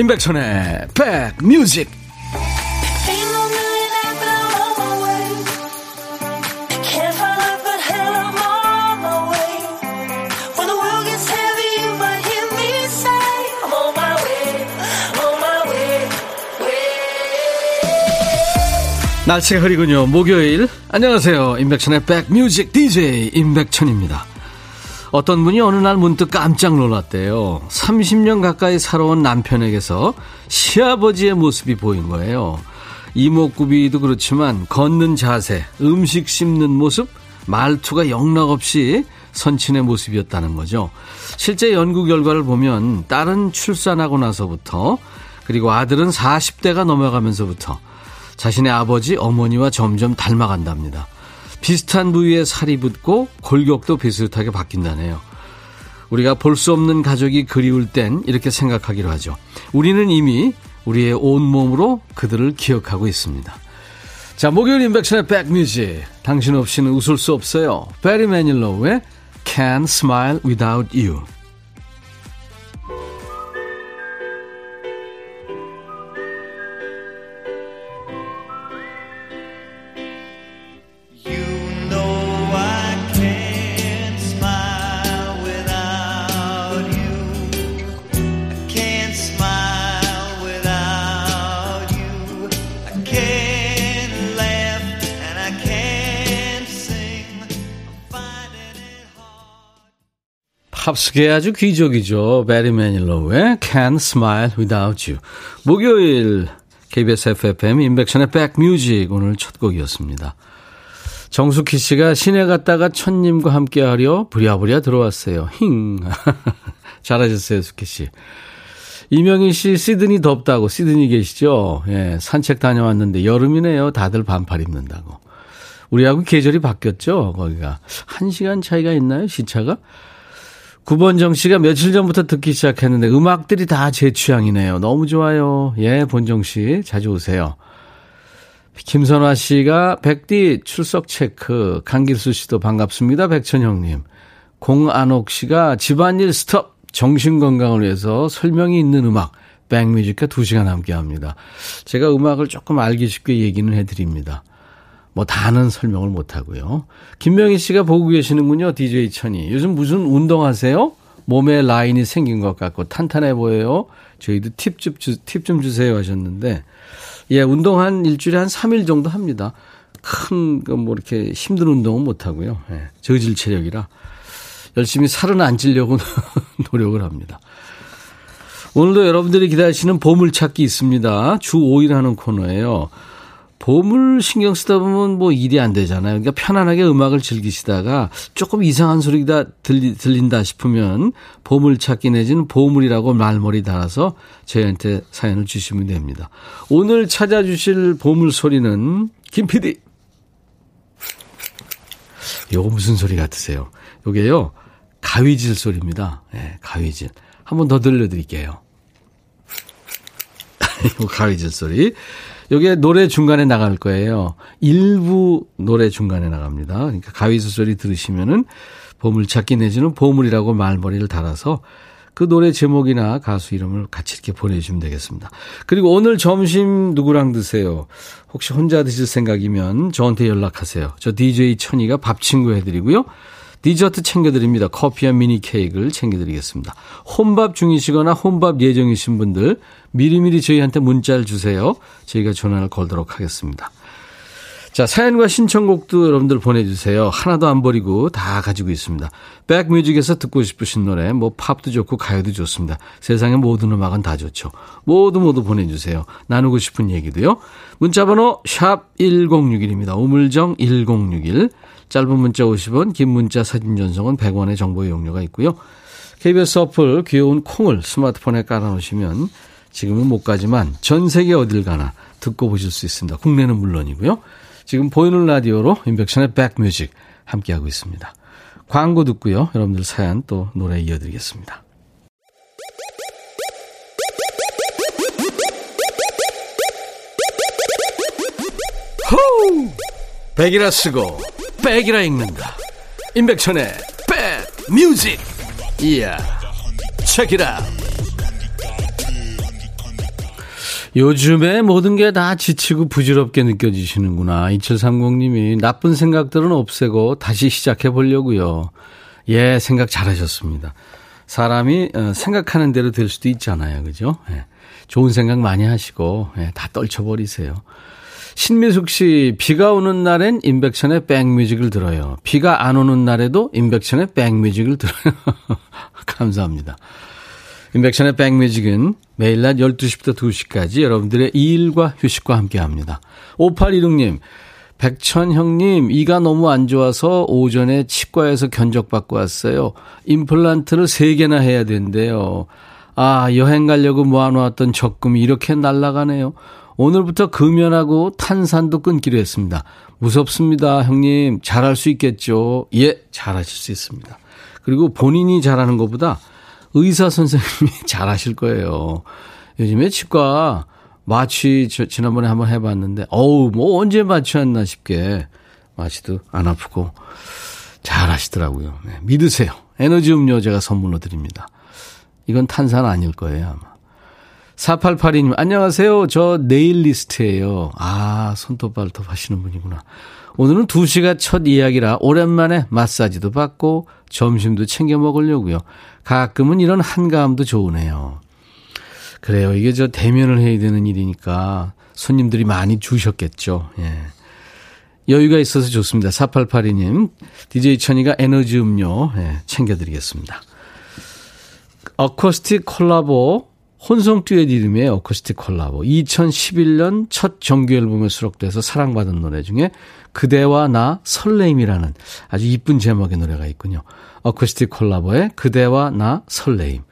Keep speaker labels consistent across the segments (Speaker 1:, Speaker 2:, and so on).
Speaker 1: 임백천의 백뮤직 날씨가 흐리군요. 목요일. 안녕하세요. 임백천의 백뮤직 DJ 임백천입니다. 어떤 분이 어느 날 문득 깜짝 놀랐대요. 30년 가까이 살아온 남편에게서 시아버지의 모습이 보인 거예요. 이목구비도 그렇지만 걷는 자세, 음식 씹는 모습, 말투가 영락없이 선친의 모습이었다는 거죠. 실제 연구 결과를 보면 딸은 출산하고 나서부터 그리고 아들은 40대가 넘어가면서부터 자신의 아버지, 어머니와 점점 닮아간답니다. 비슷한 부위에 살이 붙고 골격도 비슷하게 바뀐다네요. 우리가 볼 수 없는 가족이 그리울 땐 이렇게 생각하기로 하죠. 우리는 이미 우리의 온몸으로 그들을 기억하고 있습니다. 자, 목요일 인백션의 백뮤직. 당신 없이는 웃을 수 없어요. 베리 매닐로우의 Can't Smile Without You. 팝스계 아주 귀족이죠. 베리 매닐로우의 Can't Smile Without You. 목요일 KBS FFM 인백션의 백뮤직 오늘 첫 곡이었습니다. 정숙희 씨가 시내 갔다가 천님과 함께 하려 부랴부랴 들어왔어요. 힝. 잘하셨어요, 숙희 씨. 이명희 씨, 시드니 덥다고, 시드니 계시죠? 예, 산책 다녀왔는데 여름이네요. 다들 반팔 입는다고. 우리하고 계절이 바뀌었죠, 거기가. 한 시간 차이가 있나요, 시차가? 구본정 씨가 며칠 전부터 듣기 시작했는데 음악들이 다 제 취향이네요. 너무 좋아요. 예, 본정 씨 자주 오세요. 김선화 씨가 백디 출석 체크. 강길수 씨도 반갑습니다. 백천형님. 공안옥 씨가 집안일 스톱. 정신건강을 위해서 설명이 있는 음악. 백뮤직과 2시간 함께 합니다. 제가 음악을 조금 알기 쉽게 얘기는 해드립니다. 뭐 다는 설명을 못 하고요. 김명희 씨가 보고 계시는군요. DJ 천이. 요즘 무슨 운동하세요? 몸에 라인이 생긴 것 같고 탄탄해 보여요. 저희도 팁 좀, 팁 좀 주세요 하셨는데, 예, 운동 한 일주일에 한 3일 정도 합니다. 큰, 그뭐 이렇게 힘든 운동은 못 하고요. 예, 저질 체력이라 열심히 살은 안 찌려고 노력을 합니다. 오늘도 여러분들이 기다리시는 보물찾기 있습니다. 주 5일 하는 코너예요. 보물 신경 쓰다 보면 뭐 일이 안 되잖아요. 그러니까 편안하게 음악을 즐기시다가 조금 이상한 소리가 들리, 들린다 싶으면 보물 찾기 내지는 보물이라고 말머리 달아서 저희한테 사연을 주시면 됩니다. 오늘 찾아주실 보물 소리는 김 PD. 요거 무슨 소리 같으세요? 요게요. 가위질 소리입니다. 네, 가위질. 한번 더 들려드릴게요. 가위질 소리. 요게 노래 중간에 나갈 거예요. 일부 노래 중간에 나갑니다. 그러니까 가위수 소리 들으시면은 보물찾기 내지는 보물이라고 말머리를 달아서 그 노래 제목이나 가수 이름을 같이 이렇게 보내주시면 되겠습니다. 그리고 오늘 점심 누구랑 드세요? 혹시 혼자 드실 생각이면 저한테 연락하세요. 저 DJ 천이가 밥 친구 해드리고요. 디저트 챙겨드립니다. 커피와 미니 케이크를 챙겨드리겠습니다. 혼밥 중이시거나 혼밥 예정이신 분들 미리미리 저희한테 문자를 주세요. 저희가 전화를 걸도록 하겠습니다. 자, 사연과 신청곡도 여러분들 보내주세요. 하나도 안 버리고 다 가지고 있습니다. 백뮤직에서 듣고 싶으신 노래, 뭐 팝도 좋고 가요도 좋습니다. 세상의 모든 음악은 다 좋죠. 모두 모두 보내주세요. 나누고 싶은 얘기도요. 문자번호 샵 1061입니다. 우물정 1061. 짧은 문자 50원, 긴 문자 사진 전송은 100원의 정보 이용료가 있고요. KBS 어플 귀여운 콩을 스마트폰에 깔아놓으시면 지금은 못 가지만 전 세계 어딜 가나 듣고 보실 수 있습니다. 국내는 물론이고요. 지금 보이는 라디오로 인백션의 백뮤직 함께하고 있습니다. 광고 듣고요. 여러분들 사연 또 노래 이어드리겠습니다. 호우! 백이라 쓰고 백이라 읽는다. 임백천의 백 뮤직. 이야. 책이라. 요즘에 모든 게 다 지치고 부질없게 느껴지시는구나. 2730님이 나쁜 생각들은 없애고 다시 시작해 보려고요. 예, 생각 잘하셨습니다. 사람이 어, 생각하는 대로 될 수도 있잖아요. 그죠? 예. 좋은 생각 많이 하시고 예, 다 떨쳐버리세요. 신미숙 씨, 비가 오는 날엔 인백션의 백뮤직을 들어요. 비가 안 오는 날에도 인백션의 백뮤직을 들어요. 감사합니다. 인백션의 백뮤직은 매일 낮 12시부터 2시까지 여러분들의 일과 휴식과 함께 합니다. 5816님, 백천 형님, 이가 너무 안 좋아서 오전에 치과에서 견적받고 왔어요. 임플란트를 3개나 해야 된대요. 아, 여행 가려고 모아놓았던 적금이 이렇게 날아가네요. 오늘부터 금연하고 탄산도 끊기로 했습니다. 무섭습니다, 형님. 잘할 수 있겠죠? 예, 잘하실 수 있습니다. 그리고 본인이 잘하는 것보다 의사 선생님이 잘하실 거예요. 요즘에 치과 마취 저 지난번에 한번 해봤는데 어우 뭐 언제 마취했나 싶게 마취도 안 아프고 잘 하시더라고요. 네, 믿으세요. 에너지 음료 제가 선물로 드립니다. 이건 탄산 아닐 거예요 아마. 4882님 안녕하세요. 저 네일리스트예요. 아 손톱 발톱 하시는 분이구나. 오늘은 2시가 첫 이야기라 오랜만에 마사지도 받고 점심도 챙겨 먹으려고요. 가끔은 이런 한가함도 좋으네요. 그래요. 이게 저 대면을 해야 되는 일이니까 손님들이 많이 주셨겠죠. 예. 여유가 있어서 좋습니다. 4882님, DJ 천이가 에너지 음료 예, 챙겨드리겠습니다. 어쿠스틱 콜라보, 혼성 듀엣 이름의 어쿠스틱 콜라보. 2011년 첫 정규 앨범에 수록돼서 사랑받은 노래 중에 그대와 나 설레임이라는 아주 이쁜 제목의 노래가 있군요. 어쿠스틱 콜라보의 그대와 나 설레임.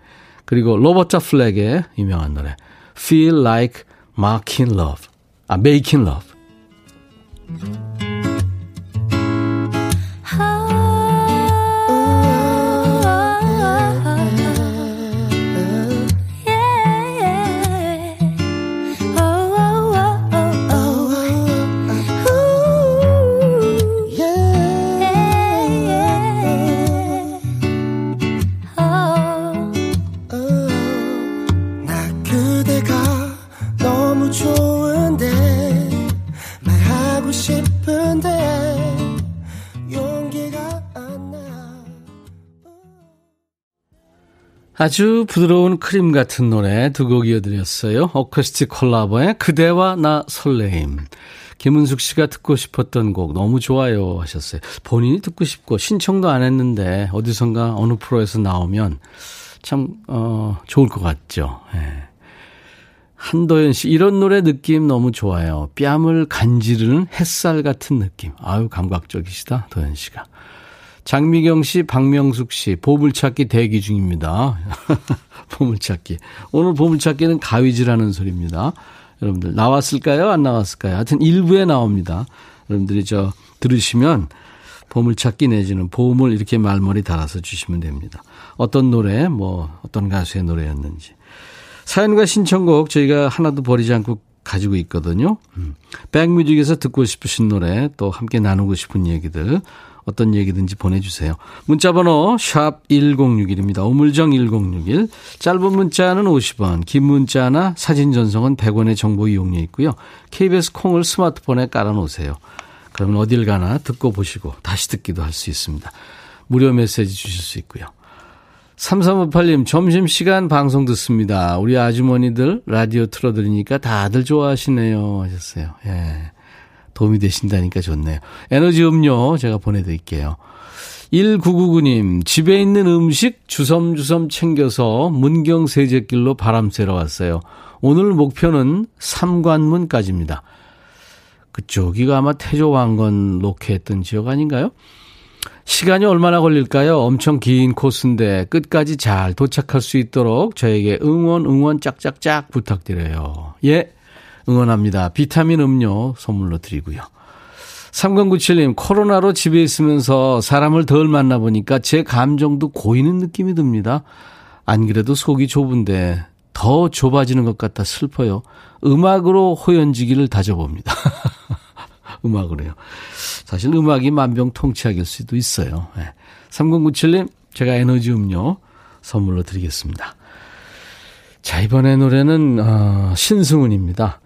Speaker 1: 그리고 로버타 플랙의 유명한 노래 Feel Like Making Love. 아, Making Love. 아주 부드러운 크림 같은 노래 두 곡 이어드렸어요. 어쿠스틱 콜라보의 그대와 나 설레임. 김은숙 씨가 듣고 싶었던 곡 너무 좋아요 하셨어요. 본인이 듣고 싶고 신청도 안 했는데 어디선가 어느 프로에서 나오면 참, 어, 좋을 것 같죠. 예. 한도연 씨, 이런 노래 느낌 너무 좋아요. 뺨을 간지르는 햇살 같은 느낌. 아유, 감각적이시다, 도연 씨가. 장미경 씨, 박명숙 씨, 보물찾기 대기 중입니다. 보물찾기. 오늘 보물찾기는 가위질하는 소리입니다. 여러분들 나왔을까요? 안 나왔을까요? 하여튼 일부에 나옵니다. 여러분들이 저 들으시면 보물찾기 내지는 보물 이렇게 말머리 달아서 주시면 됩니다. 어떤 노래, 뭐 어떤 가수의 노래였는지. 사연과 신청곡 저희가 하나도 버리지 않고 가지고 있거든요. 음. 백뮤직에서 듣고 싶으신 노래 또 함께 나누고 싶은 얘기들 어떤 얘기든지 보내주세요. 문자번호 샵 1061입니다. 우물정 1061. 짧은 문자는 50원, 긴 문자나 사진 전송은 100원의 정보 이용료 있고요. KBS 콩을 스마트폰에 깔아놓으세요. 그러면 어딜 가나 듣고 보시고 다시 듣기도 할 수 있습니다. 무료 메시지 주실 수 있고요. 3358님, 점심시간 방송 듣습니다. 우리 아주머니들 라디오 틀어드리니까 다들 좋아하시네요. 하셨어요. 예. 도움이 되신다니까 좋네요. 에너지 음료 제가 보내드릴게요. 1999님, 집에 있는 음식 주섬주섬 챙겨서 문경 세제길로 바람 쐬러 왔어요. 오늘 목표는 삼관문까지입니다. 그쪽이가 아마 태조왕건 로케했던 지역 아닌가요? 시간이 얼마나 걸릴까요? 엄청 긴 코스인데 끝까지 잘 도착할 수 있도록 저에게 응원, 응원 짝짝짝 부탁드려요. 예, 응원합니다. 비타민 음료 선물로 드리고요. 3097님, 코로나로 집에 있으면서 사람을 덜 만나보니까 제 감정도 고이는 느낌이 듭니다. 안 그래도 속이 좁은데 더 좁아지는 것 같아 슬퍼요. 음악으로 호연지기를 다져봅니다. 음악으로요. 사실 음악이 만병통치약일 수도 있어요. 네. 3097님, 제가 에너지 음료 선물로 드리겠습니다. 자, 이번에 노래는, 어, 신승훈입니다.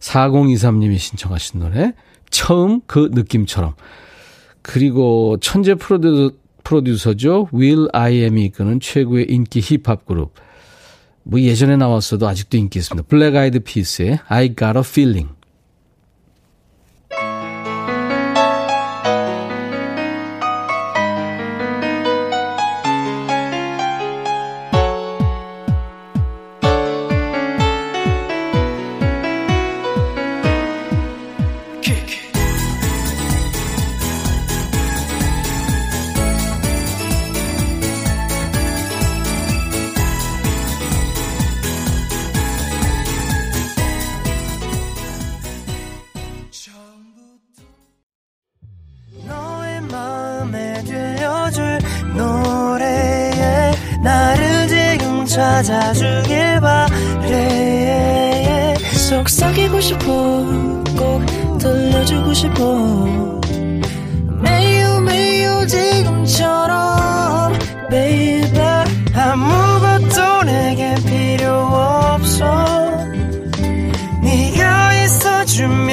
Speaker 1: 4023님이 신청하신 노래. 처음 그 느낌처럼. 그리고 천재 프로듀서, 프로듀서죠. 윌 아이엠이 이끄는 최고의 인기 힙합 그룹. 뭐 예전에 나왔어도 아직도 인기 있습니다. 블랙 아이드 피스의 I Got a Feeling.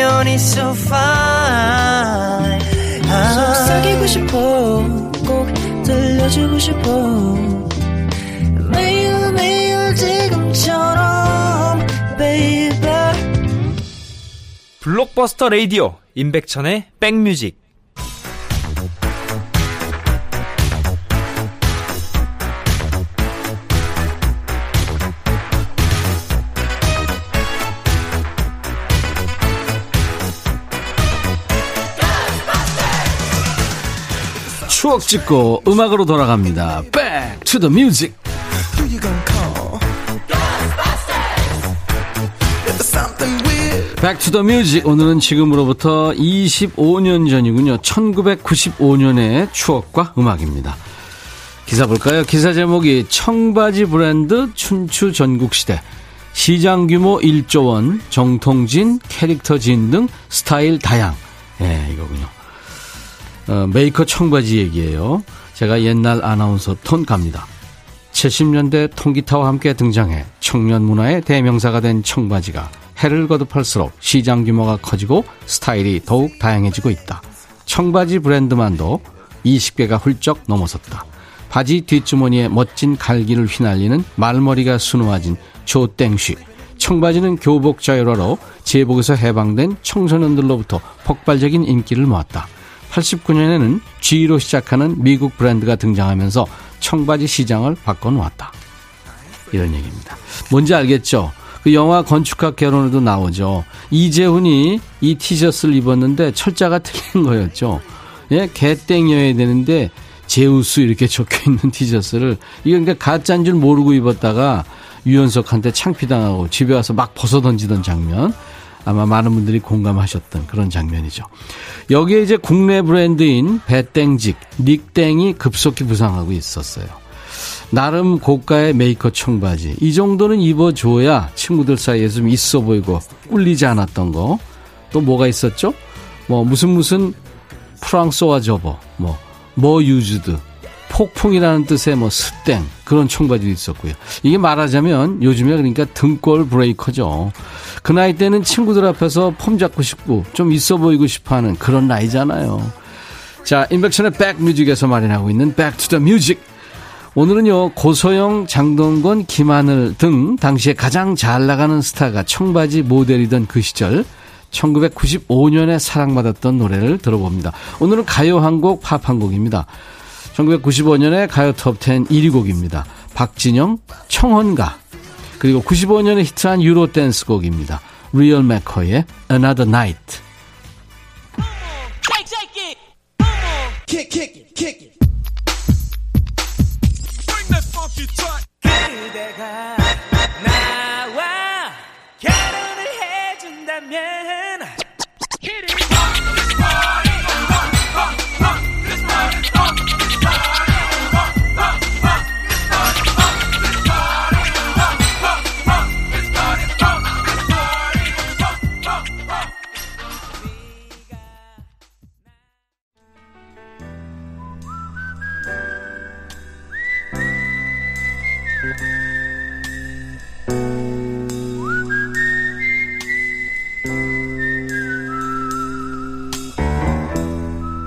Speaker 2: 있어주면 있어 fine. 속삭이고 싶어. 꼭 들려주고 싶어.
Speaker 3: 블록버스터 레이디오 임백천의 백뮤직
Speaker 1: 추억 찍고 음악으로 돌아갑니다. Back to the music. Back to the music 오늘은 지금으로부터 25년 전이군요. 1995년의 추억과 음악입니다. 기사 볼까요? 기사 제목이 청바지 브랜드 춘추 전국시대 시장 규모 1조 원 정통진 캐릭터 진 등 스타일 다양 예 네, 이거군요. 어, 메이커 청바지 얘기예요. 제가 옛날 아나운서 톤 갑니다. 70년대 통기타와 함께 등장해 청년 문화의 대명사가 된 청바지가 해를 거듭할수록 시장 규모가 커지고 스타일이 더욱 다양해지고 있다. 청바지 브랜드만도 20개가 훌쩍 넘어섰다. 바지 뒷주머니에 멋진 갈기를 휘날리는 말머리가 수놓아진 조땡쉬. 청바지는 교복 자율화로 제복에서 해방된 청소년들로부터 폭발적인 인기를 모았다. 89년에는 G로 시작하는 미국 브랜드가 등장하면서 청바지 시장을 바꿔놓았다. 이런 얘기입니다. 뭔지 알겠죠? 그 영화 건축학 개론에도 나오죠. 이재훈이 이 티셔츠를 입었는데 철자가 틀린 거였죠. 예, 개땡이어야 되는데 제우스 이렇게 적혀 있는 티셔츠를 이게 그러니까 가짜인 줄 모르고 입었다가 유연석한테 창피당하고 집에 와서 막 벗어 던지던 장면. 아마 많은 분들이 공감하셨던 그런 장면이죠. 여기에 이제 국내 브랜드인 배땡직, 닉땡이 급속히 부상하고 있었어요. 나름 고가의 메이커 청바지. 이 정도는 입어줘야 친구들 사이에 좀 있어 보이고 꿀리지 않았던 거. 또 뭐가 있었죠? 뭐 무슨 무슨 프랑소와 저버, 뭐, 뭐 유즈드, 폭풍이라는 뜻의 뭐 스땡 그런 청바지도 있었고요. 이게 말하자면 요즘에 그러니까 등골 브레이커죠. 그 나이 때는 친구들 앞에서 폼 잡고 싶고 좀 있어 보이고 싶어하는 그런 나이잖아요. 자, 임백천의 백뮤직에서 마련하고 있는 Back to the music. 오늘은요 고소영, 장동건, 김하늘 등 당시에 가장 잘 나가는 스타가 청바지 모델이던 그 시절 1995년에 사랑받았던 노래를 들어봅니다. 오늘은 가요 한 곡, 팝 한 곡입니다. 1995년에 가요 톱 10 1위 곡입니다. 박진영, 청혼가. 그리고 95년에 히트한 유로 댄스 곡입니다. 리얼 맥코이의 Another Night. 그대가 나와 결혼을 해준다면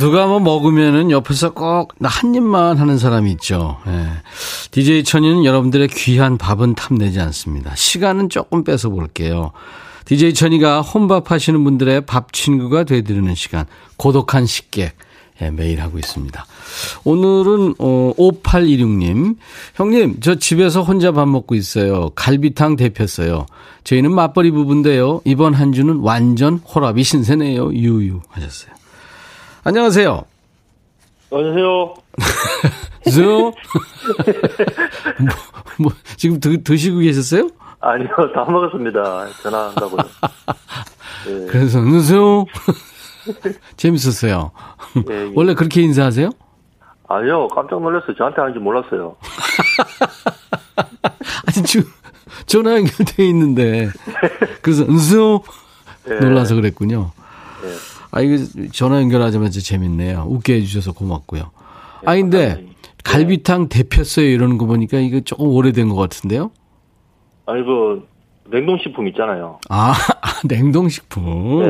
Speaker 1: 누가 뭐 먹으면은 옆에서 꼭 나 한 입만 하는 사람이 있죠. 예. DJ 천이는 여러분들의 귀한 밥은 탐내지 않습니다. 시간은 조금 뺏어 볼게요. DJ 천이가 혼밥 하시는 분들의 밥 친구가 되드리는 시간, 고독한 식객. 예, 매일 하고 있습니다. 오늘은 어 5816님. 형님, 저 집에서 혼자 밥 먹고 있어요. 갈비탕 데폈어요. 저희는 맞벌이 부부인데요. 이번 한 주는 완전 호랍이 신세네요. 유유 하셨어요. 안녕하세요.
Speaker 4: 안녕하세요.
Speaker 1: 저, 뭐, 뭐, 지금 드, 드시고 계셨어요?
Speaker 4: 아니요, 다 먹었습니다. 전화한다고요. 예,
Speaker 1: 그래서, 안녕하세요. 재밌었어요.
Speaker 4: 예, 예.
Speaker 1: 원래 그렇게 인사하세요?
Speaker 4: 아니요, 깜짝 놀랐어요. 저한테 하는지 몰랐어요.
Speaker 1: 아니, 지금 전화 연결돼 있는데. 그래서, 안녕하세요.
Speaker 4: 예.
Speaker 1: 놀라서 그랬군요.
Speaker 4: 예.
Speaker 1: 아, 이거 전화 연결하자마자 재밌네요. 웃게 해주셔서 고맙고요. 아, 근데
Speaker 4: 감사합니다.
Speaker 1: 갈비탕 데폈어요 이러는 거 보니까 이거 조금 오래된 것 같은데요?
Speaker 4: 아니, 그, 냉동식품 있잖아요.
Speaker 1: 아, 냉동식품.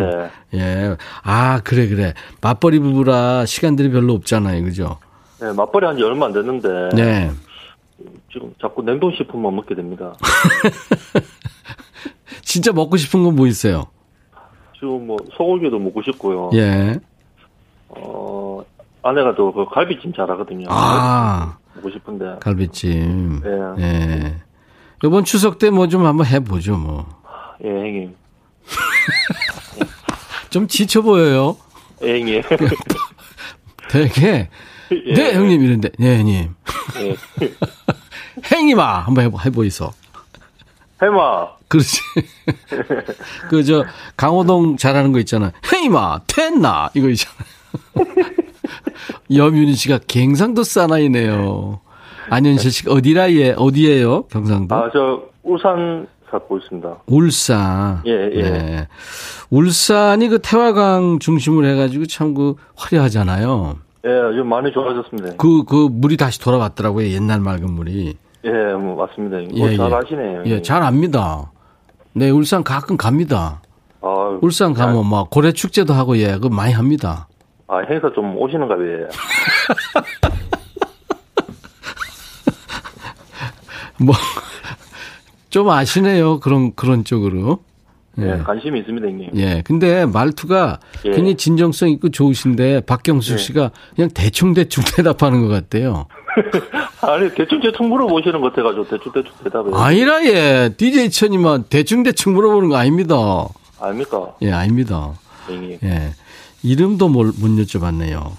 Speaker 4: 예.
Speaker 1: 예. 아, 그래, 그래. 맞벌이 부부라 시간들이 별로 없잖아요. 그죠?
Speaker 4: 예, 맞벌이 한 지 얼마 안 됐는데.
Speaker 1: 네.
Speaker 4: 지금 자꾸 냉동식품만 먹게 됩니다.
Speaker 1: 진짜 먹고 싶은 건 뭐 있어요?
Speaker 4: 지금 뭐, 소고기도 먹고 싶고요.
Speaker 1: 예.
Speaker 4: 어, 아내가 또 그 갈비찜 잘하거든요.
Speaker 1: 아,
Speaker 4: 먹고 싶은데.
Speaker 1: 갈비찜.
Speaker 4: 예.
Speaker 1: 예. 이번 추석 때 뭐 좀 한번 해보죠, 뭐.
Speaker 4: 예, 형님.
Speaker 1: 좀 지쳐 보여요.
Speaker 4: 예, 형님.
Speaker 1: 되게.
Speaker 4: 예.
Speaker 1: 네, 형님 이런데. 네, 형님.
Speaker 4: 예.
Speaker 1: 행님아! 한번 해보, 해보이소.
Speaker 4: 해마.
Speaker 1: 그렇지. 그, 저, 강호동 잘하는 거 있잖아. 헤이마, 텐나! 이거 있잖아. 염윤희 씨가 갱상도 사나이네요. 안현실 씨가 어디라예, 어디에요? 경상도?
Speaker 4: 아, 저, 울산 살고 있습니다.
Speaker 1: 울산.
Speaker 4: 예, 예.
Speaker 1: 네. 울산이 그 태화강 중심으로 해가지고 참 그 화려하잖아요.
Speaker 4: 예, 요즘 많이 좋아졌습니다.
Speaker 1: 그, 그 물이 다시 돌아왔더라고요. 옛날 맑은 물이.
Speaker 4: 예, 뭐, 맞습니다.
Speaker 1: 예,
Speaker 4: 뭐, 잘
Speaker 1: 예.
Speaker 4: 아시네요.
Speaker 1: 예, 잘 압니다. 네, 울산 가끔 갑니다.
Speaker 4: 아,
Speaker 1: 울산 가면 막 고래 축제도 하고 예, 그거 많이 합니다.
Speaker 4: 아, 행사 좀 오시는가 봐요.
Speaker 1: 뭐, 좀 아시네요. 그런, 그런 쪽으로.
Speaker 4: 예,
Speaker 1: 예.
Speaker 4: 관심이 있습니다, 형님.
Speaker 1: 예. 근데 말투가
Speaker 4: 예.
Speaker 1: 굉장히 진정성 있고 좋으신데 박경수
Speaker 4: 예.
Speaker 1: 씨가 그냥 대충대충 대답하는 것 같아요.
Speaker 4: 아니, 대충 대충 물어보시는 것 같아가지고, 대충 대충 대답을.
Speaker 1: 아니라 예. DJ 천이만 대충 대충 물어보는 거 아닙니다.
Speaker 4: 아닙니까?
Speaker 1: 예, 아닙니다.
Speaker 4: 형님.
Speaker 1: 예. 이름도 뭘, 못 여쭤봤네요.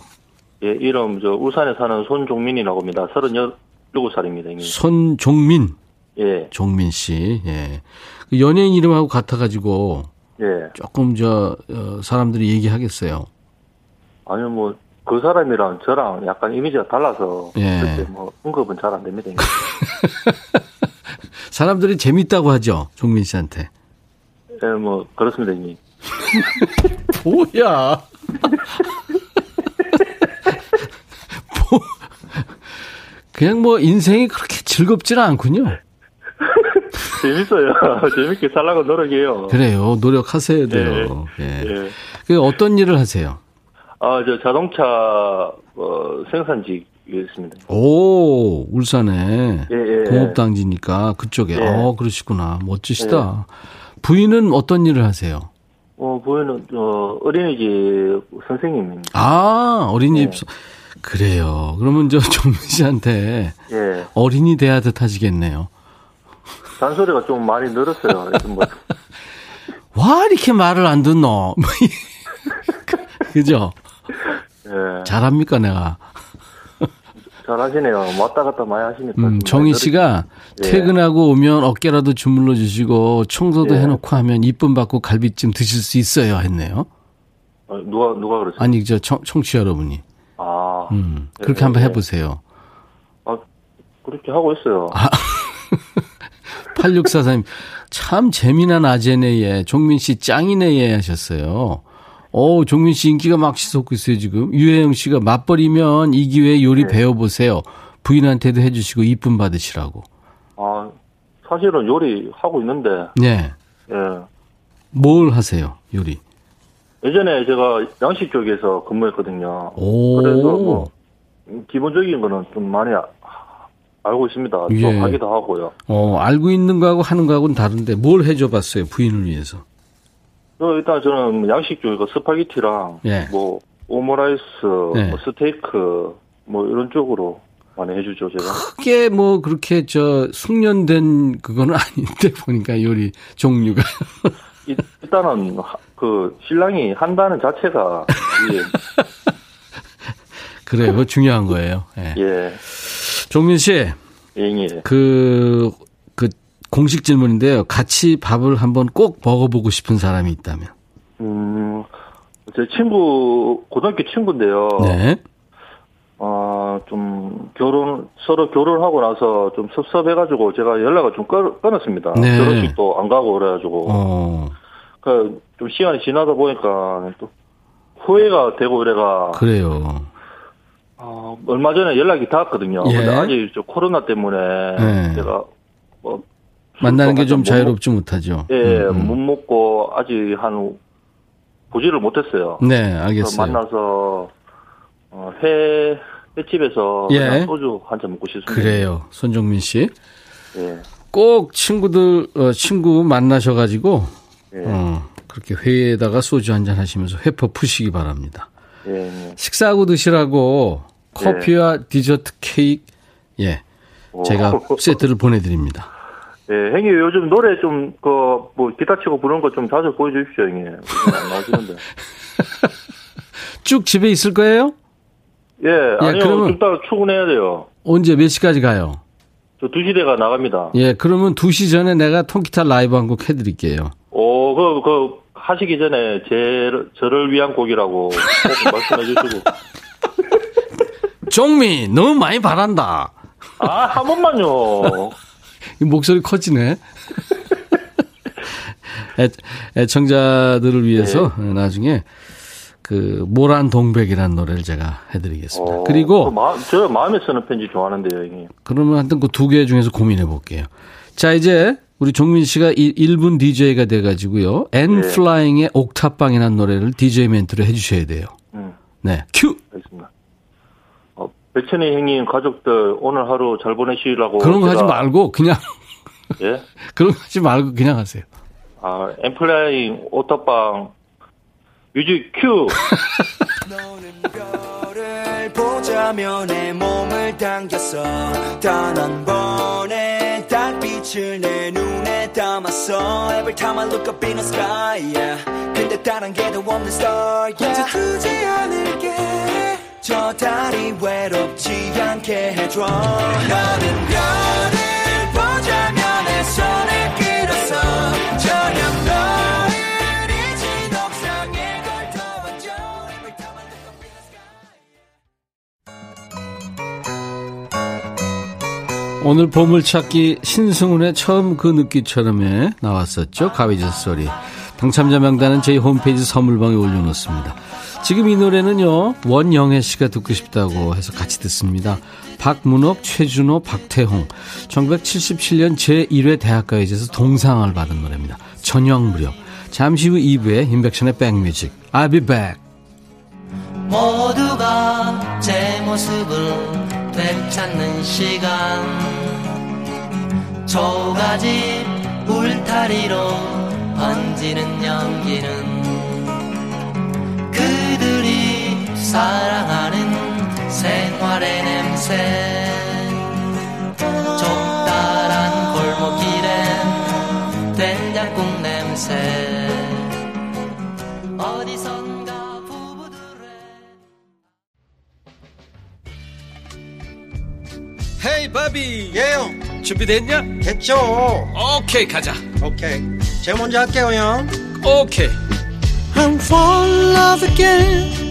Speaker 4: 예, 이름, 저, 울산에 사는 손종민이라고 합니다. 37살입니다, 형님.
Speaker 1: 손종민,
Speaker 4: 예,
Speaker 1: 종민 씨. 예. 그 연예인 이름하고 같아가지고
Speaker 4: 예.
Speaker 1: 조금 저, 어, 사람들이 얘기하겠어요.
Speaker 4: 아니, 뭐, 그 사람이랑 저랑 약간 이미지가 달라서,
Speaker 1: 예.
Speaker 4: 뭐, 언급은 잘 안 됩니다.
Speaker 1: 사람들이 재밌다고 하죠. 종민 씨한테.
Speaker 4: 예, 뭐, 그렇습니다, 형님.
Speaker 1: 뭐야? 뭐, 그냥 뭐 인생이 그렇게 즐겁지는 않군요.
Speaker 4: 재밌어요. 재밌게 살라고 노력해요.
Speaker 1: 그래요. 노력하셔야 돼요. 예.
Speaker 4: 예.
Speaker 1: 그 어떤 일을 하세요?
Speaker 4: 아, 저 자동차, 어, 생산직에 있습니다.
Speaker 1: 오, 울산에
Speaker 4: 예, 예.
Speaker 1: 공업당지니까 그쪽에.
Speaker 4: 예.
Speaker 1: 어, 그러시구나. 멋지시다. 부인은 어떤 일을 하세요?
Speaker 4: 어, 보이는, 어, 어린이집 선생님입니다.
Speaker 1: 아, 어린이집.
Speaker 4: 예.
Speaker 1: 소- 그래요. 그러면 저 종민 씨한테
Speaker 4: 예.
Speaker 1: 어린이 대하듯 하시겠네요.
Speaker 4: 잔소리가 좀 많이 늘었어요. 뭐,
Speaker 1: 와, 이렇게 말을 안 듣노? 뭐 그죠?
Speaker 4: 예.
Speaker 1: 잘합니까, 내가?
Speaker 4: 잘 하시네요. 왔다 갔다 많이 하시니까. 좀
Speaker 1: 음, 정희 씨가
Speaker 4: 예.
Speaker 1: 퇴근하고 오면 어깨라도 주물러 주시고 청소도
Speaker 4: 예.
Speaker 1: 해놓고 하면 이쁨 받고 갈비찜 드실 수 있어요 했네요.
Speaker 4: 어, 누가, 누가 그러죠?
Speaker 1: 아니, 저 청, 청취 여러분이.
Speaker 4: 아,
Speaker 1: 음,
Speaker 4: 예,
Speaker 1: 그렇게
Speaker 4: 예,
Speaker 1: 한번
Speaker 4: 예.
Speaker 1: 해보세요.
Speaker 4: 아, 그렇게 하고 있어요.
Speaker 1: 8644님, 참 재미난 아재네예. 종민 씨 짱이네예 하셨어요. 오, 종민 씨 인기가 막 치솟고 있어요, 지금. 유혜영 씨가 맞벌이면 이 기회에 요리
Speaker 4: 네.
Speaker 1: 배워보세요. 부인한테도 해주시고 이쁨 받으시라고.
Speaker 4: 아, 사실은 요리 하고 있는데,
Speaker 1: 네.
Speaker 4: 예.
Speaker 1: 뭘 하세요, 요리?
Speaker 4: 예전에 제가 양식 쪽에서 근무했거든요.
Speaker 1: 오.
Speaker 4: 그래서 뭐, 기본적인 거는 좀 많이 아- 알고 있습니다. 좀
Speaker 1: 예.
Speaker 4: 하기도 하고요.
Speaker 1: 어, 알고 있는 거하고 하는 거하고는 다른데 뭘 해줘 봤어요, 부인을 위해서?
Speaker 4: 어, 일단 저는 양식 쪽이고 스파게티랑,
Speaker 1: 예.
Speaker 4: 뭐, 오므라이스,
Speaker 1: 네.
Speaker 4: 뭐 스테이크, 뭐 이런 쪽으로 많이 해주죠, 제가.
Speaker 1: 크게 뭐 그렇게 저 숙련된 그거는 아닌데 보니까 요리 종류가.
Speaker 4: 이- 일단은 하- 그 신랑이 한다는 자체가 예,
Speaker 1: 그래요, 중요한 거예요. 예.
Speaker 4: 예,
Speaker 1: 종민 씨,
Speaker 4: 예, 예.
Speaker 1: 그, 그 공식 질문인데요. 같이 밥을 한번 꼭 먹어보고 싶은 사람이 있다면.
Speaker 4: 음, 제 친구 고등학교 친구인데요.
Speaker 1: 네.
Speaker 4: 어, 좀 결혼 서로 결혼하고 나서 좀 섭섭해가지고 제가 연락을 좀 끊, 끊었습니다.
Speaker 1: 네.
Speaker 4: 결혼식도 안 가고 그래가지고
Speaker 1: 어,
Speaker 4: 그좀 시간이 지나다 보니까 또 후회가 되고 그래가
Speaker 1: 그래요.
Speaker 4: 어, 얼마 전에 연락이 닿았거든요.
Speaker 1: 예.
Speaker 4: 근데 아직 저 코로나 때문에
Speaker 1: 네.
Speaker 4: 제가 뭐
Speaker 1: 만나는
Speaker 4: 게좀못
Speaker 1: 자유롭지 못하죠.
Speaker 4: 예,
Speaker 1: 음, 음.
Speaker 4: 못 먹고 아직 한 보지를 못했어요.
Speaker 1: 네, 알겠어요.
Speaker 4: 만나서 어, 회 횟집에서
Speaker 1: 예.
Speaker 4: 소주 한 잔 먹고 싶습니다.
Speaker 1: 그래요. 손종민 씨.
Speaker 4: 예,
Speaker 1: 꼭 친구들, 어, 친구 만나셔가지고,
Speaker 4: 예,
Speaker 1: 어, 그렇게 회에다가 소주 한 잔 하시면서 회포 푸시기 바랍니다.
Speaker 4: 예, 예.
Speaker 1: 식사하고 드시라고 커피와 디저트 케이크, 예,
Speaker 4: 오.
Speaker 1: 제가 세트를 보내드립니다.
Speaker 4: 예, 형님 요즘 노래 좀 그 뭐 기타 치고 부르는 거 좀 자주 보여주십시오, 형님. 안 나오시는데.
Speaker 1: 쭉 집에 있을 거예요?
Speaker 4: 예, 아니요,
Speaker 1: 그러면-
Speaker 4: 좀 이따 출근해야 돼요.
Speaker 1: 언제 몇 시까지 가요?
Speaker 4: 저 2시 대가 나갑니다.
Speaker 1: 예, 그러면 2시 전에 내가 통기타 라이브 한 곡 해드릴게요.
Speaker 4: 오, 그, 그, 하시기 전에 제, 저를 위한 곡이라고 꼭 말씀해 주시고.
Speaker 1: 종미, 너무 많이 바란다.
Speaker 4: 아, 한 번만요.
Speaker 1: 이 목소리 커지네. 애, 애청자들을 위해서
Speaker 4: 네.
Speaker 1: 나중에 그 모란 동백이라는 노래를 제가 해드리겠습니다.
Speaker 4: 어,
Speaker 1: 그리고
Speaker 4: 그 마, 저 마음에 쓰는 편지 좋아하는데요, 형님.
Speaker 1: 그러면 하여튼 그 두 개 중에서 고민해 볼게요. 자, 이제 우리 종민 씨가 1분 DJ가 돼가지고요. 엔
Speaker 4: 네.
Speaker 1: 플라잉의 옥탑방이라는 노래를 DJ 멘트로 해주셔야 돼요.
Speaker 4: 음,
Speaker 1: 네, 큐!
Speaker 4: 알겠습니다. 어, 백천이 형님 가족들 오늘 하루 잘 보내시라고.
Speaker 1: 그런 거 하지 말고 그냥,
Speaker 4: 예?
Speaker 1: 그런 거 하지 말고 그냥 하세요.
Speaker 4: 아, 엔플라잉 옥탑방 뮤직 큐!
Speaker 2: 보자며 내 몸을 당겨서 단 한 번에 달빛을 내 눈에 담았어 Every time I look up in the sky yeah. 근데 단 한 개도 없는 star yeah. 이제 두지 않을게 저 달이 외롭지 않게 해줘 너는 별을 보자며 내 손을 끌었어 저녁 너를 잊은 옥상에 sky
Speaker 1: 오늘 보물찾기 신승훈의 처음 그 느끼처럼에 나왔었죠. 가위질 소리. 당첨자 명단은 저희 홈페이지 선물방에 올려놓습니다. 지금 이 노래는요. 원영애 씨가 듣고 싶다고 해서 같이 듣습니다. 박문옥, 최준호, 박태홍. 1977년 제1회 대학가요제에서 동상을 받은 노래입니다. 저녁 무렵. 잠시 후 2부에 인백션의 백뮤직. I'll be back.
Speaker 5: 모두가 제 모습을 되찾는 시간 초가집 울타리로 번지는 연기는 사랑하는 생활의 냄새. 좁다란 골목길엔 된장국 냄새. 어디선가 부부들의
Speaker 6: 헤이 바비.
Speaker 7: 예요
Speaker 6: 준비됐냐?
Speaker 7: 됐죠.
Speaker 6: 오케이 가자.
Speaker 7: 오케이. 제가 먼저 할게요 형.
Speaker 6: 오케이.
Speaker 2: I'm fall in love again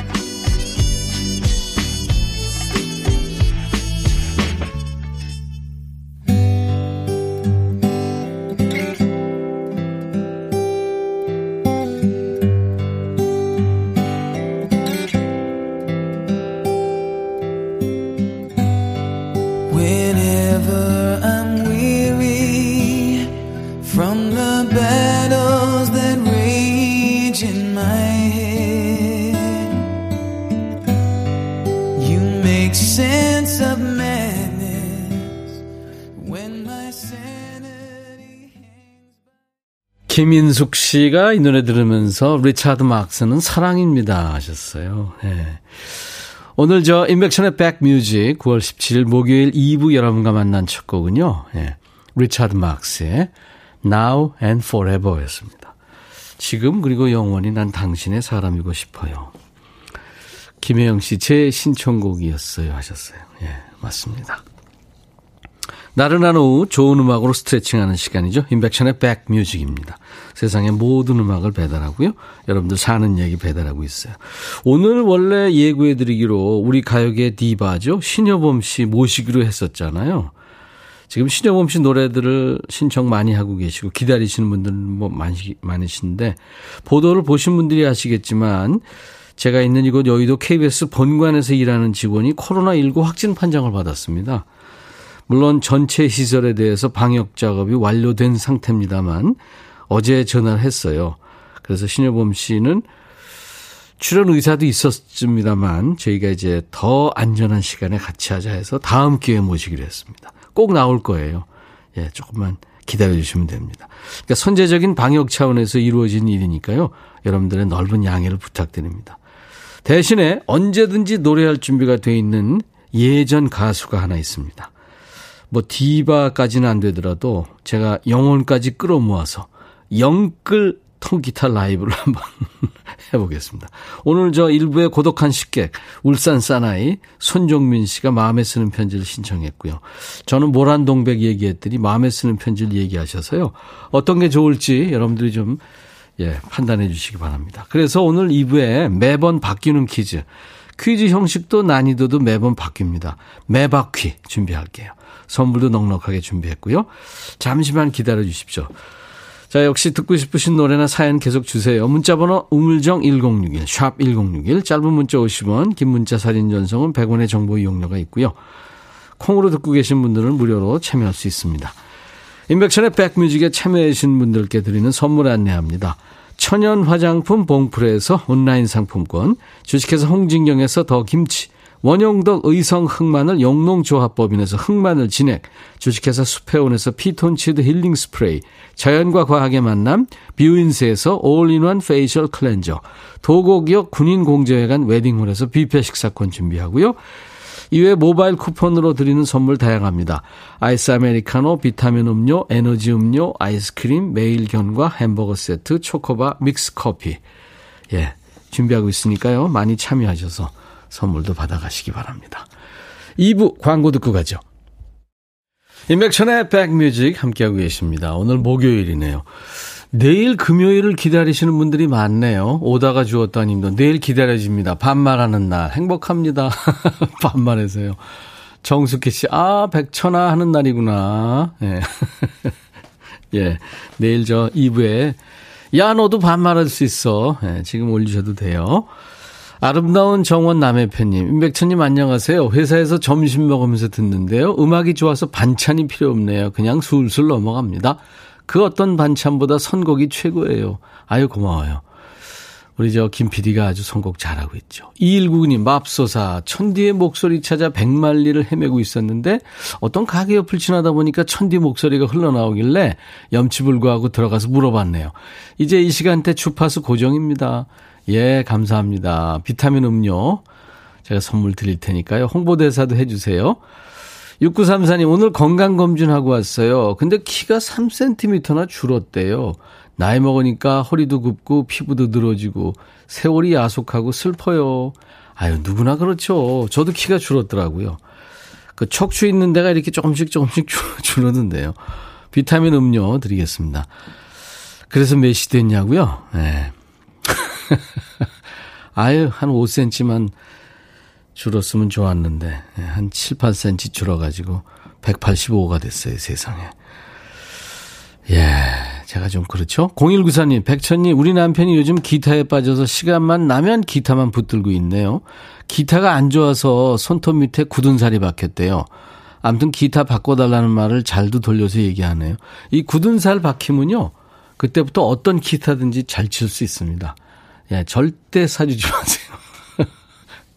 Speaker 1: 김인숙 씨가 이 노래 들으면서 리차드 막스는 사랑입니다 하셨어요. 예. 오늘 저 임백천의 백뮤직 9월 17일 목요일 2부 여러분과 만난 첫 곡은요. 예. 리차드 막스의 Now and Forever였습니다. 지금 그리고 영원히 난 당신의 사람이고 싶어요. 김혜영 씨 제 신청곡이었어요 하셨어요. 예, 맞습니다. 나른한 오후 좋은 음악으로 스트레칭하는 시간이죠. 인백션의 백뮤직입니다. 세상의 모든 음악을 배달하고요. 여러분들 사는 얘기 배달하고 있어요. 오늘 원래 예고해드리기로 우리 가요계 디바죠. 신여범 씨 모시기로 했었잖아요. 지금 신여범 씨 노래들을 신청 많이 하고 계시고 기다리시는 분들 뭐 많이, 많으신데 보도를 보신 분들이 아시겠지만 제가 있는 이곳 여의도 KBS 본관에서 일하는 직원이 코로나19 확진 판정을 받았습니다. 물론 전체 시설에 대해서 방역 작업이 완료된 상태입니다만 어제 전화를 했어요. 그래서 신여범 씨는 출연 의사도 있었습니다만 저희가 이제 더 안전한 시간에 같이 하자 해서 다음 기회에 모시기로 했습니다. 꼭 나올 거예요. 예, 조금만 기다려 주시면 됩니다. 그러니까 선제적인 방역 차원에서 이루어진 일이니까요. 여러분들의 넓은 양해를 부탁드립니다. 대신에 언제든지 노래할 준비가 돼 있는 예전 가수가 하나 있습니다. 뭐 디바까지는 안 되더라도 제가 영혼까지 끌어모아서 영끌 통기타 라이브를 한번 해보겠습니다. 오늘 저 일부의 고독한 식객 울산 사나이 손종민 씨가 마음에 쓰는 편지를 신청했고요. 저는 모란동백 얘기했더니 마음에 쓰는 편지를 얘기하셔서요. 어떤 게 좋을지 여러분들이 좀 예, 판단해 주시기 바랍니다. 그래서 오늘 2부에 매번 바뀌는 퀴즈 퀴즈 형식도 난이도도 매번 바뀝니다. 매바퀴 준비할게요. 선물도 넉넉하게 준비했고요. 잠시만 기다려 주십시오. 자, 역시 듣고 싶으신 노래나 사연 계속 주세요. 문자번호 우물정 1061, 샵 1061, 짧은 문자 50원, 긴 문자 사진 전송은 100원의 정보 이용료가 있고요. 콩으로 듣고 계신 분들은 무료로 참여할 수 있습니다. 인백천의 백뮤직에 참여해주신 분들께 드리는 선물 안내합니다. 천연 화장품 봉프레에서 온라인 상품권, 주식회사 홍진경에서 더 김치, 원용덕 의성 흑마늘 영농조합법인에서 흑마늘 진액, 주식회사 수페온에서 피톤치드 힐링 스프레이, 자연과 과학의 만남, 뷰인스에서 올인원 facial cleanser, 도곡역 군인공제회관 웨딩홀에서 뷔페 식사권 준비하고요. 이외에 모바일 쿠폰으로 드리는 선물 다양합니다. 아이스 아메리카노, 비타민 음료, 에너지 음료, 아이스크림, 매일견과 햄버거 세트, 초코바, 믹스 커피. 예, 준비하고 있으니까요. 많이 참여하셔서 선물도 받아가시기 바랍니다. 2부 광고 듣고 가죠. 인백천의 백뮤직 함께하고 계십니다. 오늘 목요일이네요. 내일 금요일을 기다리시는 분들이 많네요. 오다가 주었다 님도 내일 기다려집니다. 반말하는 날 행복합니다. 반말해서요. 정숙희 씨, 아 백천아 하는 날이구나. 예. 예, 내일 저 2부에 야 너도 반말할 수 있어. 예, 지금 올리셔도 돼요. 아름다운 정원 남해편님, 임백천님 안녕하세요. 회사에서 점심 먹으면서 듣는데요. 음악이 좋아서 반찬이 필요 없네요. 그냥 술술 넘어갑니다. 그 어떤 반찬보다 선곡이 최고예요. 아유, 고마워요. 우리 저 김 PD가 아주 선곡 잘하고 있죠. 2199님, 맙소사. 천디의 목소리 찾아 백만리를 헤매고 있었는데 어떤 가게 옆을 지나다 보니까 천디 목소리가 흘러나오길래 염치불구하고 들어가서 물어봤네요. 이제 이 시간대 주파수 고정입니다. 예, 감사합니다. 비타민 음료 제가 선물 드릴 테니까요. 홍보대사도 해주세요. 6934님, 오늘 건강검진하고 왔어요. 근데 키가 3cm나 줄었대요. 나이 먹으니까 허리도 굽고 피부도 늘어지고 세월이 야속하고 슬퍼요. 아유, 누구나 그렇죠. 저도 키가 줄었더라고요. 그 척추 있는 데가 이렇게 조금씩 조금씩 줄었는데요. 비타민 음료 드리겠습니다. 그래서 몇이 됐냐고요? 네. 아유, 한 5cm만 줄었으면 좋았는데, 네, 한 7, 8cm 줄어가지고 185가 됐어요, 세상에. 예, 제가 좀 그렇죠? 0194님, 백천님, 우리 남편이 요즘 기타에 빠져서 시간만 나면 기타만 붙들고 있네요. 기타가 안 좋아서 손톱 밑에 굳은 살이 박혔대요. 아무튼 기타 바꿔달라는 말을 잘도 돌려서 얘기하네요. 이 굳은 살 박히면요. 그때부터 어떤 기타든지 잘 칠 수 있습니다. 예, 절대 사주지 마세요.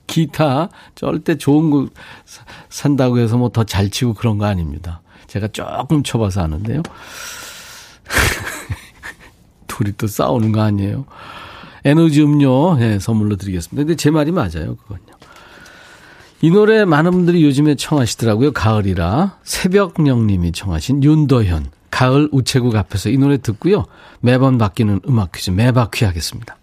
Speaker 1: 기타 절대 좋은 거 산다고 해서 뭐 더 잘 치고 그런 거 아닙니다. 제가 조금 쳐봐서 아는데요. 둘이 또 싸우는 거 아니에요? 에너지 음료 예, 선물로 드리겠습니다. 근데 제 말이 맞아요, 그건요. 이 노래 많은 분들이 요즘에 청하시더라고요. 가을이라 새벽령님이 청하신 윤도현 가을 우체국 앞에서 이 노래 듣고요. 매번 바뀌는 음악 퀴즈 매바퀴 하겠습니다.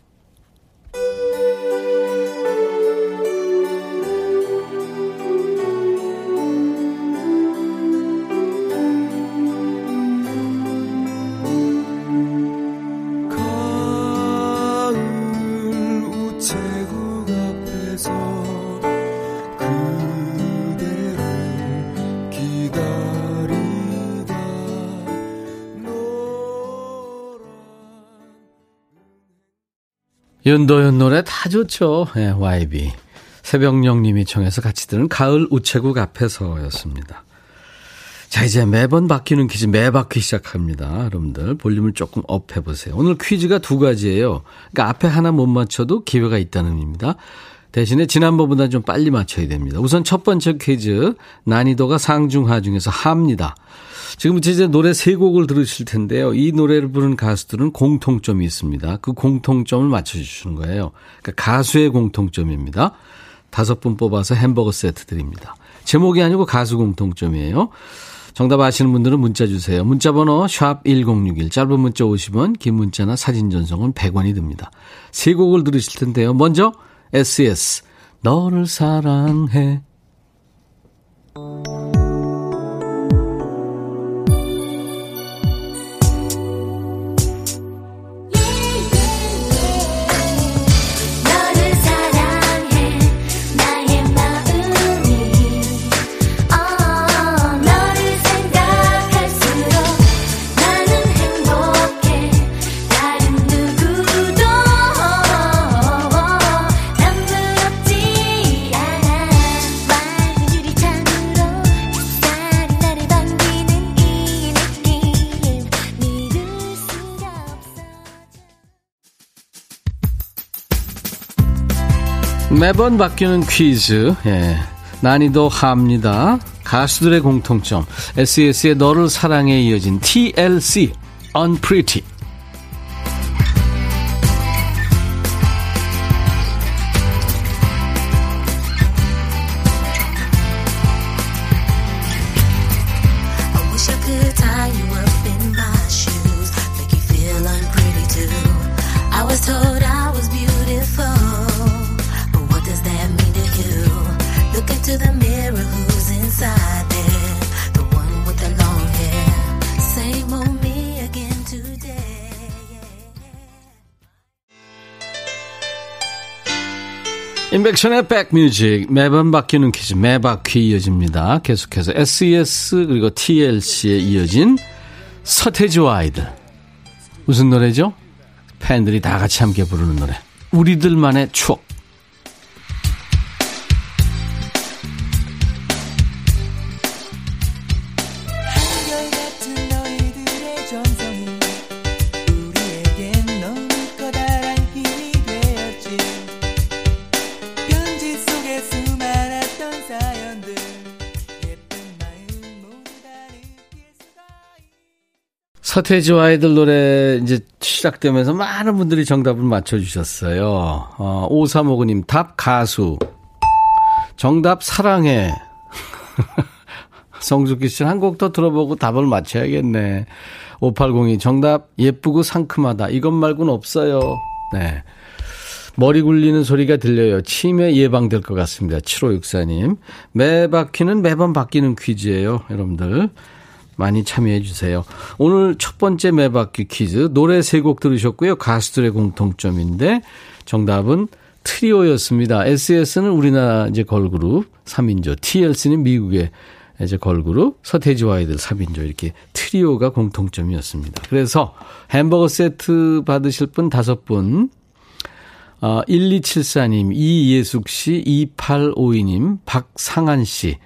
Speaker 1: 윤도현 노래 다 좋죠. 예, YB. 새벽령님이 청해서 같이 들은 가을 우체국 앞에서였습니다. 자, 이제 매번 바뀌는 퀴즈 매바퀴 시작합니다. 여러분들 볼륨을 조금 up 해보세요. 오늘 퀴즈가 두 가지예요. 그러니까 앞에 하나 못 맞춰도 기회가 있다는 의미입니다. 대신에 지난번보다 좀 빨리 맞춰야 됩니다. 우선 첫 번째 퀴즈 난이도가 상중하 중에서 하입니다. 지금부터 이제 노래 세 곡을 들으실 텐데요. 이 노래를 부르는 가수들은 공통점이 있습니다. 그 공통점을 맞춰주시는 거예요. 그러니까 가수의 공통점입니다. 다섯 분 뽑아서 햄버거 세트 드립니다. 제목이 아니고 가수 공통점이에요. 정답 아시는 분들은 문자 주세요. 문자 번호 샵 1061, 짧은 문자 50원, 긴 문자나 사진 전송은 100원이 듭니다. 세 곡을 들으실 텐데요. 먼저 SES 너를 사랑해 매번 바뀌는 퀴즈. 예. 난이도 합니다. 가수들의 공통점. SES의 너를 사랑에 이어진 TLC, Unpretty. 인백션의 백뮤직 매번 바뀌는 퀴즈 매바퀴 이어집니다. 계속해서 SES 그리고 TLC에 이어진 서태지와 아이들 무슨 노래죠? 팬들이 다 같이 함께 부르는 노래 우리들만의 추억 서태지와 아이들 노래 이제 시작되면서 많은 분들이 정답을 맞춰주셨어요. 어, 5359님, 답 가수. 정답 사랑해. 성숙기 씨는 한곡 더 들어보고 답을 맞춰야겠네. 5802 정답 예쁘고 상큼하다. 이것 말고는 없어요. 네. 머리 굴리는 소리가 들려요. 치매 예방될 것 같습니다. 7564님. 매 바퀴는 매번 바뀌는 퀴즈예요. 여러분들. 많이 참여해 주세요. 오늘 첫 번째 매바퀴 퀴즈 노래 세 곡 들으셨고요. 가수들의 공통점인데 정답은 트리오였습니다. SES는 우리나라 이제 걸그룹 3인조, TLC는 미국의 이제 걸그룹, 서태지와 아이들 3인조 이렇게 트리오가 공통점이었습니다. 그래서 햄버거 세트 받으실 분 다섯 분 어, 1274님, 이예숙 씨, 2852님, 박상한 씨,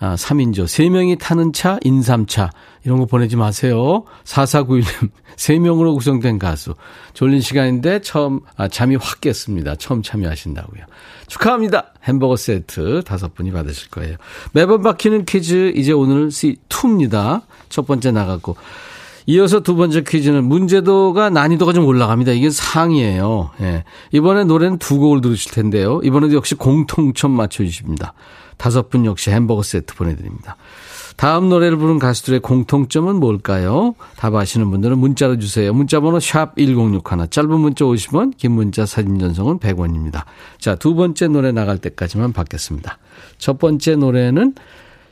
Speaker 1: 아, 3인조, 3명이 타는 차, 인삼차, 이런 거 보내지 마세요. 4491님, 3명으로 구성된 가수. 졸린 시간인데 처음, 아, 잠이 확 깼습니다. 처음 참여하신다고요. 축하합니다. 햄버거 세트 다섯 분이 받으실 거예요. 매번 바뀌는 퀴즈, 이제 오늘 C2입니다. 첫 번째 나갔고. 이어서 두 번째 퀴즈는 문제도가 난이도가 좀 올라갑니다. 이게 상이에요. 예. 이번에 노래는 두 곡을 들으실 텐데요. 이번에도 역시 공통점 맞춰주십니다. 다섯 분 역시 햄버거 세트 보내드립니다. 다음 노래를 부른 가수들의 공통점은 뭘까요? 답 아시는 분들은 문자로 주세요. 문자번호 샵 1061, 짧은 문자 50원, 긴 문자 사진 전송은 100원입니다. 자, 두 번째 노래 나갈 때까지만 받겠습니다. 첫 번째 노래는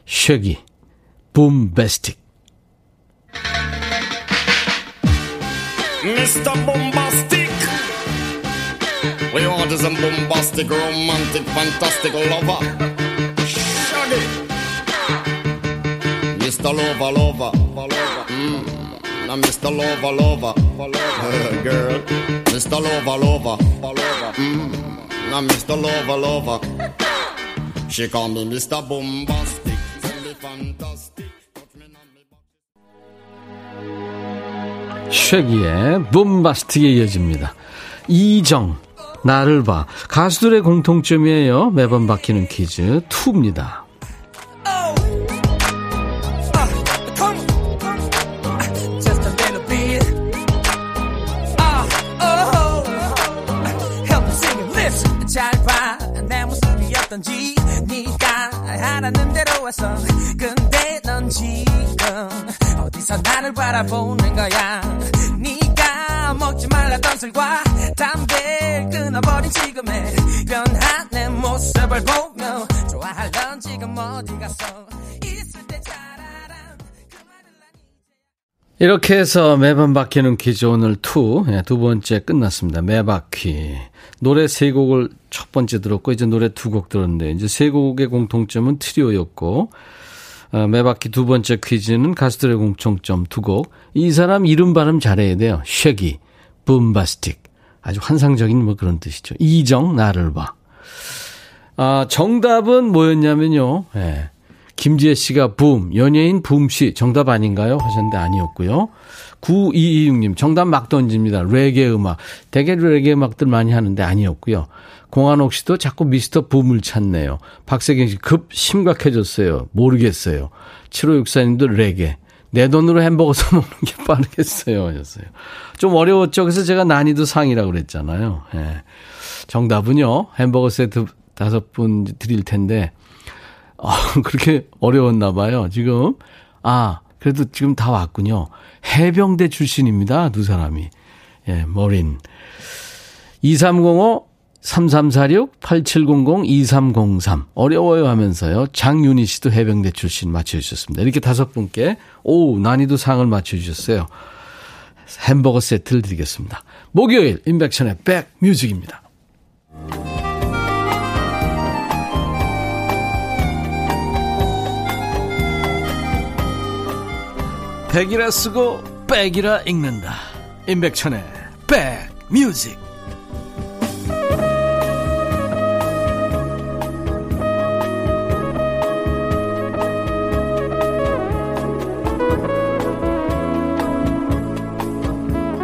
Speaker 1: 쉐기, 붐베스틱.
Speaker 8: Mr. Bombastic. We is a bombastic, romantic, fantastic lover. Mr. Lover, lover. Mm. Now, Mr. Lover, lover. Girl. Mr. Lover, lover. Mm. Now, Mr. Lover, lover. She call me Mr. Bombastic. Tell me fantastic.
Speaker 1: 쉐기의 붐바스틱에 이어집니다. 이정, 나를 봐. 가수들의 공통점이에요. 매번 바뀌는 퀴즈 2입니다.
Speaker 5: 바라보는 거야? 네가 먹지 말랐던 술과 담배 끊어버린 지금의 변한 내 모습을 보며 좋아할런 지금 어디 알아. 그 이제
Speaker 1: 이렇게 해서 매번 바뀌는 퀴즈 오늘 2, 예, 두 번째 끝났습니다. 매바퀴. 노래 세 곡을 첫 번째 들었고, 이제 노래 두 곡 들었는데, 이제 세 곡의 공통점은 트리오였고, 어, 매바퀴 두 번째 퀴즈는 가수들의 공통점 두 곡. 이 사람 이름 발음 잘해야 돼요. 쉐기, 붐바스틱. 아주 환상적인 뭐 그런 뜻이죠. 이정, 나를 봐. 아, 정답은 뭐였냐면요. 예. 김지혜 씨가 붐, 연예인 붐 씨, 정답 아닌가요? 하셨는데 아니었고요. 9226님, 정답 막 던집니다. 레게 음악. 되게 레게 음악들 많이 하는데 아니었고요. 공한옥 씨도 자꾸 미스터 붐을 찾네요. 박세경 씨, 급 심각해졌어요. 모르겠어요. 7564님도 레게. 내 돈으로 햄버거 사 먹는 게 빠르겠어요. 하셨어요. 좀 어려웠죠. 그래서 제가 난이도 상이라고 그랬잖아요. 예. 정답은요, 햄버거 세트 다섯 분 드릴 텐데, 아, 그렇게 어려웠나 봐요. 지금 아 그래도 지금 다 왔군요. 해병대 출신입니다. 두 사람이. 예, 머린. 2305 3346 8700 2303 어려워요 하면서요. 장윤희 씨도 해병대 출신 맞춰 주셨습니다. 이렇게 다섯 분께 오 난이도 상을 맞춰 주셨어요. 햄버거 세트를 드리겠습니다. 목요일 인백션의 백 뮤직입니다. 백이라 쓰고 백이라 읽는다. 임백천의 백 뮤직.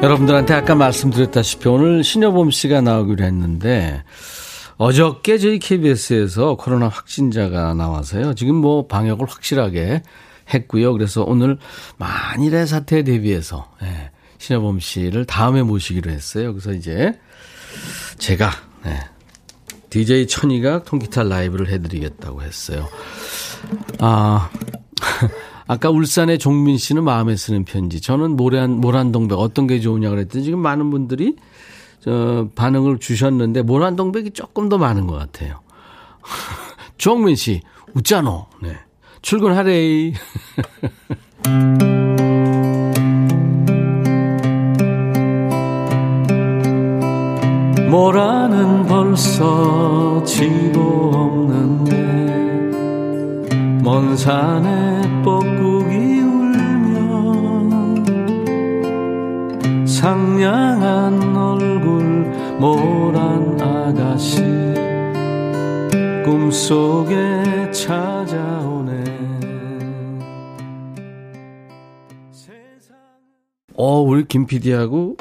Speaker 1: 여러분들한테 아까 말씀드렸다시피 오늘 신여범 씨가 나오기로 했는데 어저께 저희 KBS에서 코로나 확진자가 나와서요. 지금 뭐 방역을 확실하게 했고요. 그래서 오늘 만일의 사태에 대비해서 예, 신여범 씨를 다음에 모시기로 했어요. 그래서 이제 제가 예, DJ 천이가 통기타 라이브를 해드리겠다고 했어요. 아 아까 울산의 종민 씨는 마음에 쓰는 편지. 저는 모란, 모란동백 어떤 게 좋으냐 그랬더니 지금 많은 분들이 저 반응을 주셨는데 모란동백이 조금 더 많은 것 같아요. 종민 씨, 웃잖아. 네. 출근하래. 모라는 벌써 지고 없는데 먼 산에 뻐 상냥한 얼굴 모란 아가씨 꿈속에 찾아오네 어 우리 김 PD하고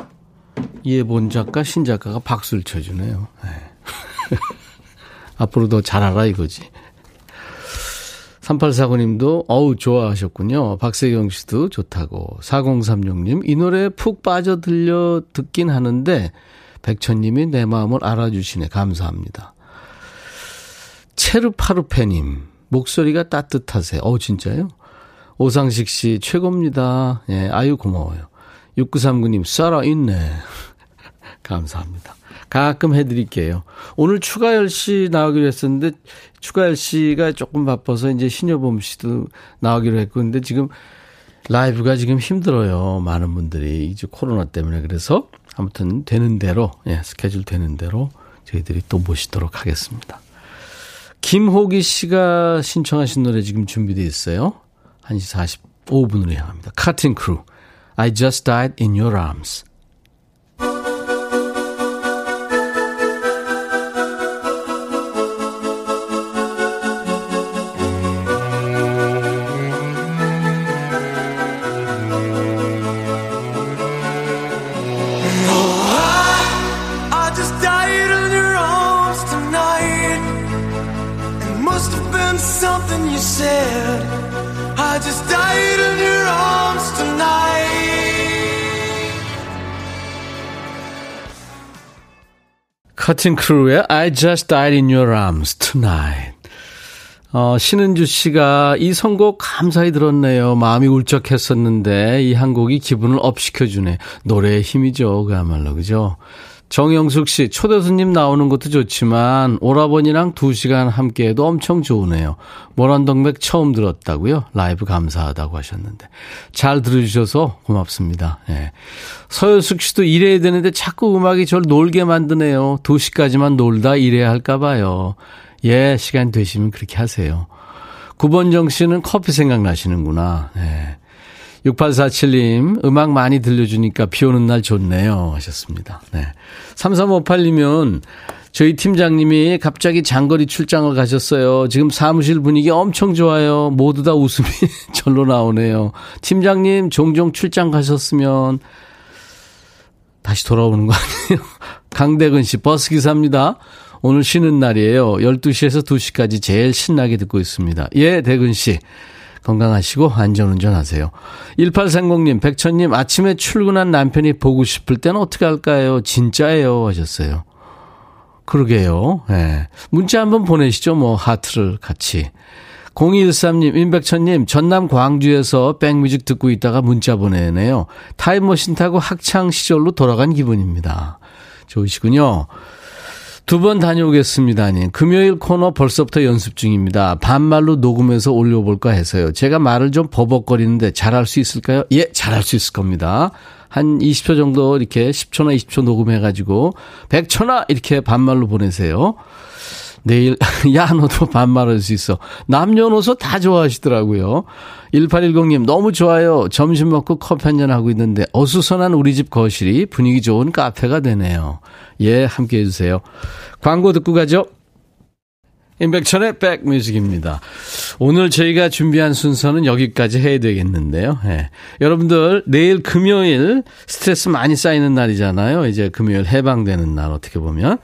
Speaker 1: 이해본 작가, 신 작가가 박수를 쳐주네요. 네. 앞으로도 잘하라 이거지. 3849님도 어우 좋아하셨군요. 박세경 씨도 좋다고. 4036님 이 노래 푹 빠져 들려 듣긴 하는데 백천님이 내 마음을 알아주시네. 감사합니다. 체르파르페님 목소리가 따뜻하세요. 어 진짜요? 오상식 씨 최고입니다. 예, 아유 고마워요. 6939님 살아 있네. 감사합니다. 가끔 해드릴게요. 오늘 추가열 씨 나오기로 했었는데 추가열 씨가 조금 바빠서 이제 신여범 씨도 나오기로 했고 근데 지금 라이브가 지금 힘들어요. 많은 분들이 이제 코로나 때문에 그래서 아무튼 되는 대로 예, 스케줄 되는 대로 저희들이 또 모시도록 하겠습니다. 김호기 씨가 신청하신 노래 지금 준비되어 있어요. 1시 45분으로 향합니다. Cutting Crew. I just died in your arms. Cutting Crew의 I just died in your arms tonight. 어, 신은주 씨가 이 선곡 감사히 들었네요. 마음이 울적했었는데 이 한 곡이 기분을 up 시켜주네. 노래의 힘이죠. 그야말로 그죠? 정영숙 씨 초대 손님 나오는 것도 좋지만 오라버니랑 두 시간 함께 해도 엄청 좋으네요. 모란동백 처음 들었다고요? 라이브 감사하다고 하셨는데 잘 들어주셔서 고맙습니다. 예. 서효숙 씨도 일해야 되는데 자꾸 음악이 저를 놀게 만드네요. 두 시까지만 놀다 일해야 할까 봐요. 예, 시간 되시면 그렇게 하세요. 9번정 씨는 커피 생각나시는구나. 네. 6847님, 음악 많이 들려주니까 비 오는 날 좋네요. 하셨습니다. 네. 3358님은 저희 팀장님이 갑자기 장거리 출장을 가셨어요. 지금 사무실 분위기 엄청 좋아요. 모두 다 웃음이 절로 나오네요. 팀장님, 종종 출장 가셨으면 다시 돌아오는 거 아니에요? 강대근 씨, 버스기사입니다. 오늘 쉬는 날이에요. 12시에서 2시까지 제일 신나게 듣고 있습니다. 예, 대근 씨. 건강하시고 안전운전 하세요. 1830님, 백천님, 아침에 출근한 남편이 보고 싶을 때는 어떻게 할까요? 진짜예요. 하셨어요. 그러게요. 예. 문자 한번 보내시죠. 뭐, 하트를 같이. 0213님, 임백천님, 전남 광주에서 백뮤직 듣고 있다가 문자 보내네요. 타임머신 타고 학창 시절로 돌아간 기분입니다. 좋으시군요. 두 번 다녀오겠습니다님. 금요일 코너 벌써부터 연습 중입니다. 반말로 녹음해서 올려볼까 해서요. 제가 말을 좀 버벅거리는데 잘할 수 있을까요? 예, 잘할 수 있을 겁니다. 한 20초 정도 이렇게 10초나 20초 녹음해가지고 100초나 이렇게 반말로 보내세요. 내일, 야, 너도 반말할 수 있어. 남녀노소 다 좋아하시더라고요. 1810님, 너무 좋아요. 점심 먹고 커피 한 잔 하고 있는데, 어수선한 우리 집 거실이 분위기 좋은 카페가 되네요. 예, 함께 해 주세요. 광고 듣고 가죠. 임백천의 백뮤직입니다. 오늘 저희가 준비한 순서는 여기까지 해야 되겠는데요. 예. 여러분들, 내일 금요일 스트레스 많이 쌓이는 날이잖아요. 이제 금요일 해방되는 날, 어떻게 보면.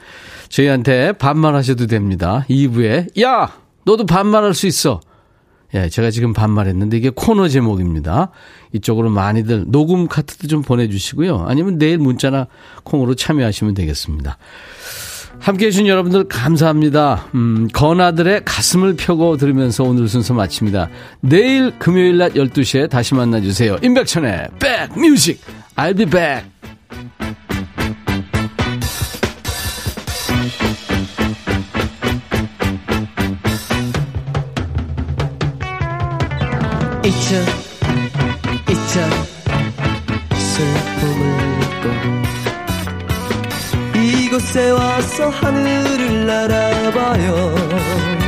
Speaker 1: 저희한테 반말하셔도 됩니다. 2부에 야 너도 반말할 수 있어. 예, 제가 지금 반말했는데 이게 코너 제목입니다. 이쪽으로 많이들 녹음 카트도 좀 보내주시고요. 아니면 내일 문자나 콩으로 참여하시면 되겠습니다. 함께 해주신 여러분들 감사합니다. 음, 건아들의 가슴을 펴고 들으면서 오늘 순서 마칩니다. 내일 금요일 낮 12시에 다시 만나주세요. 임백천의 백뮤직. I'll be back.
Speaker 9: 잊혀 잊혀 슬픔을 잊고 이곳에 와서 하늘을 날아봐요.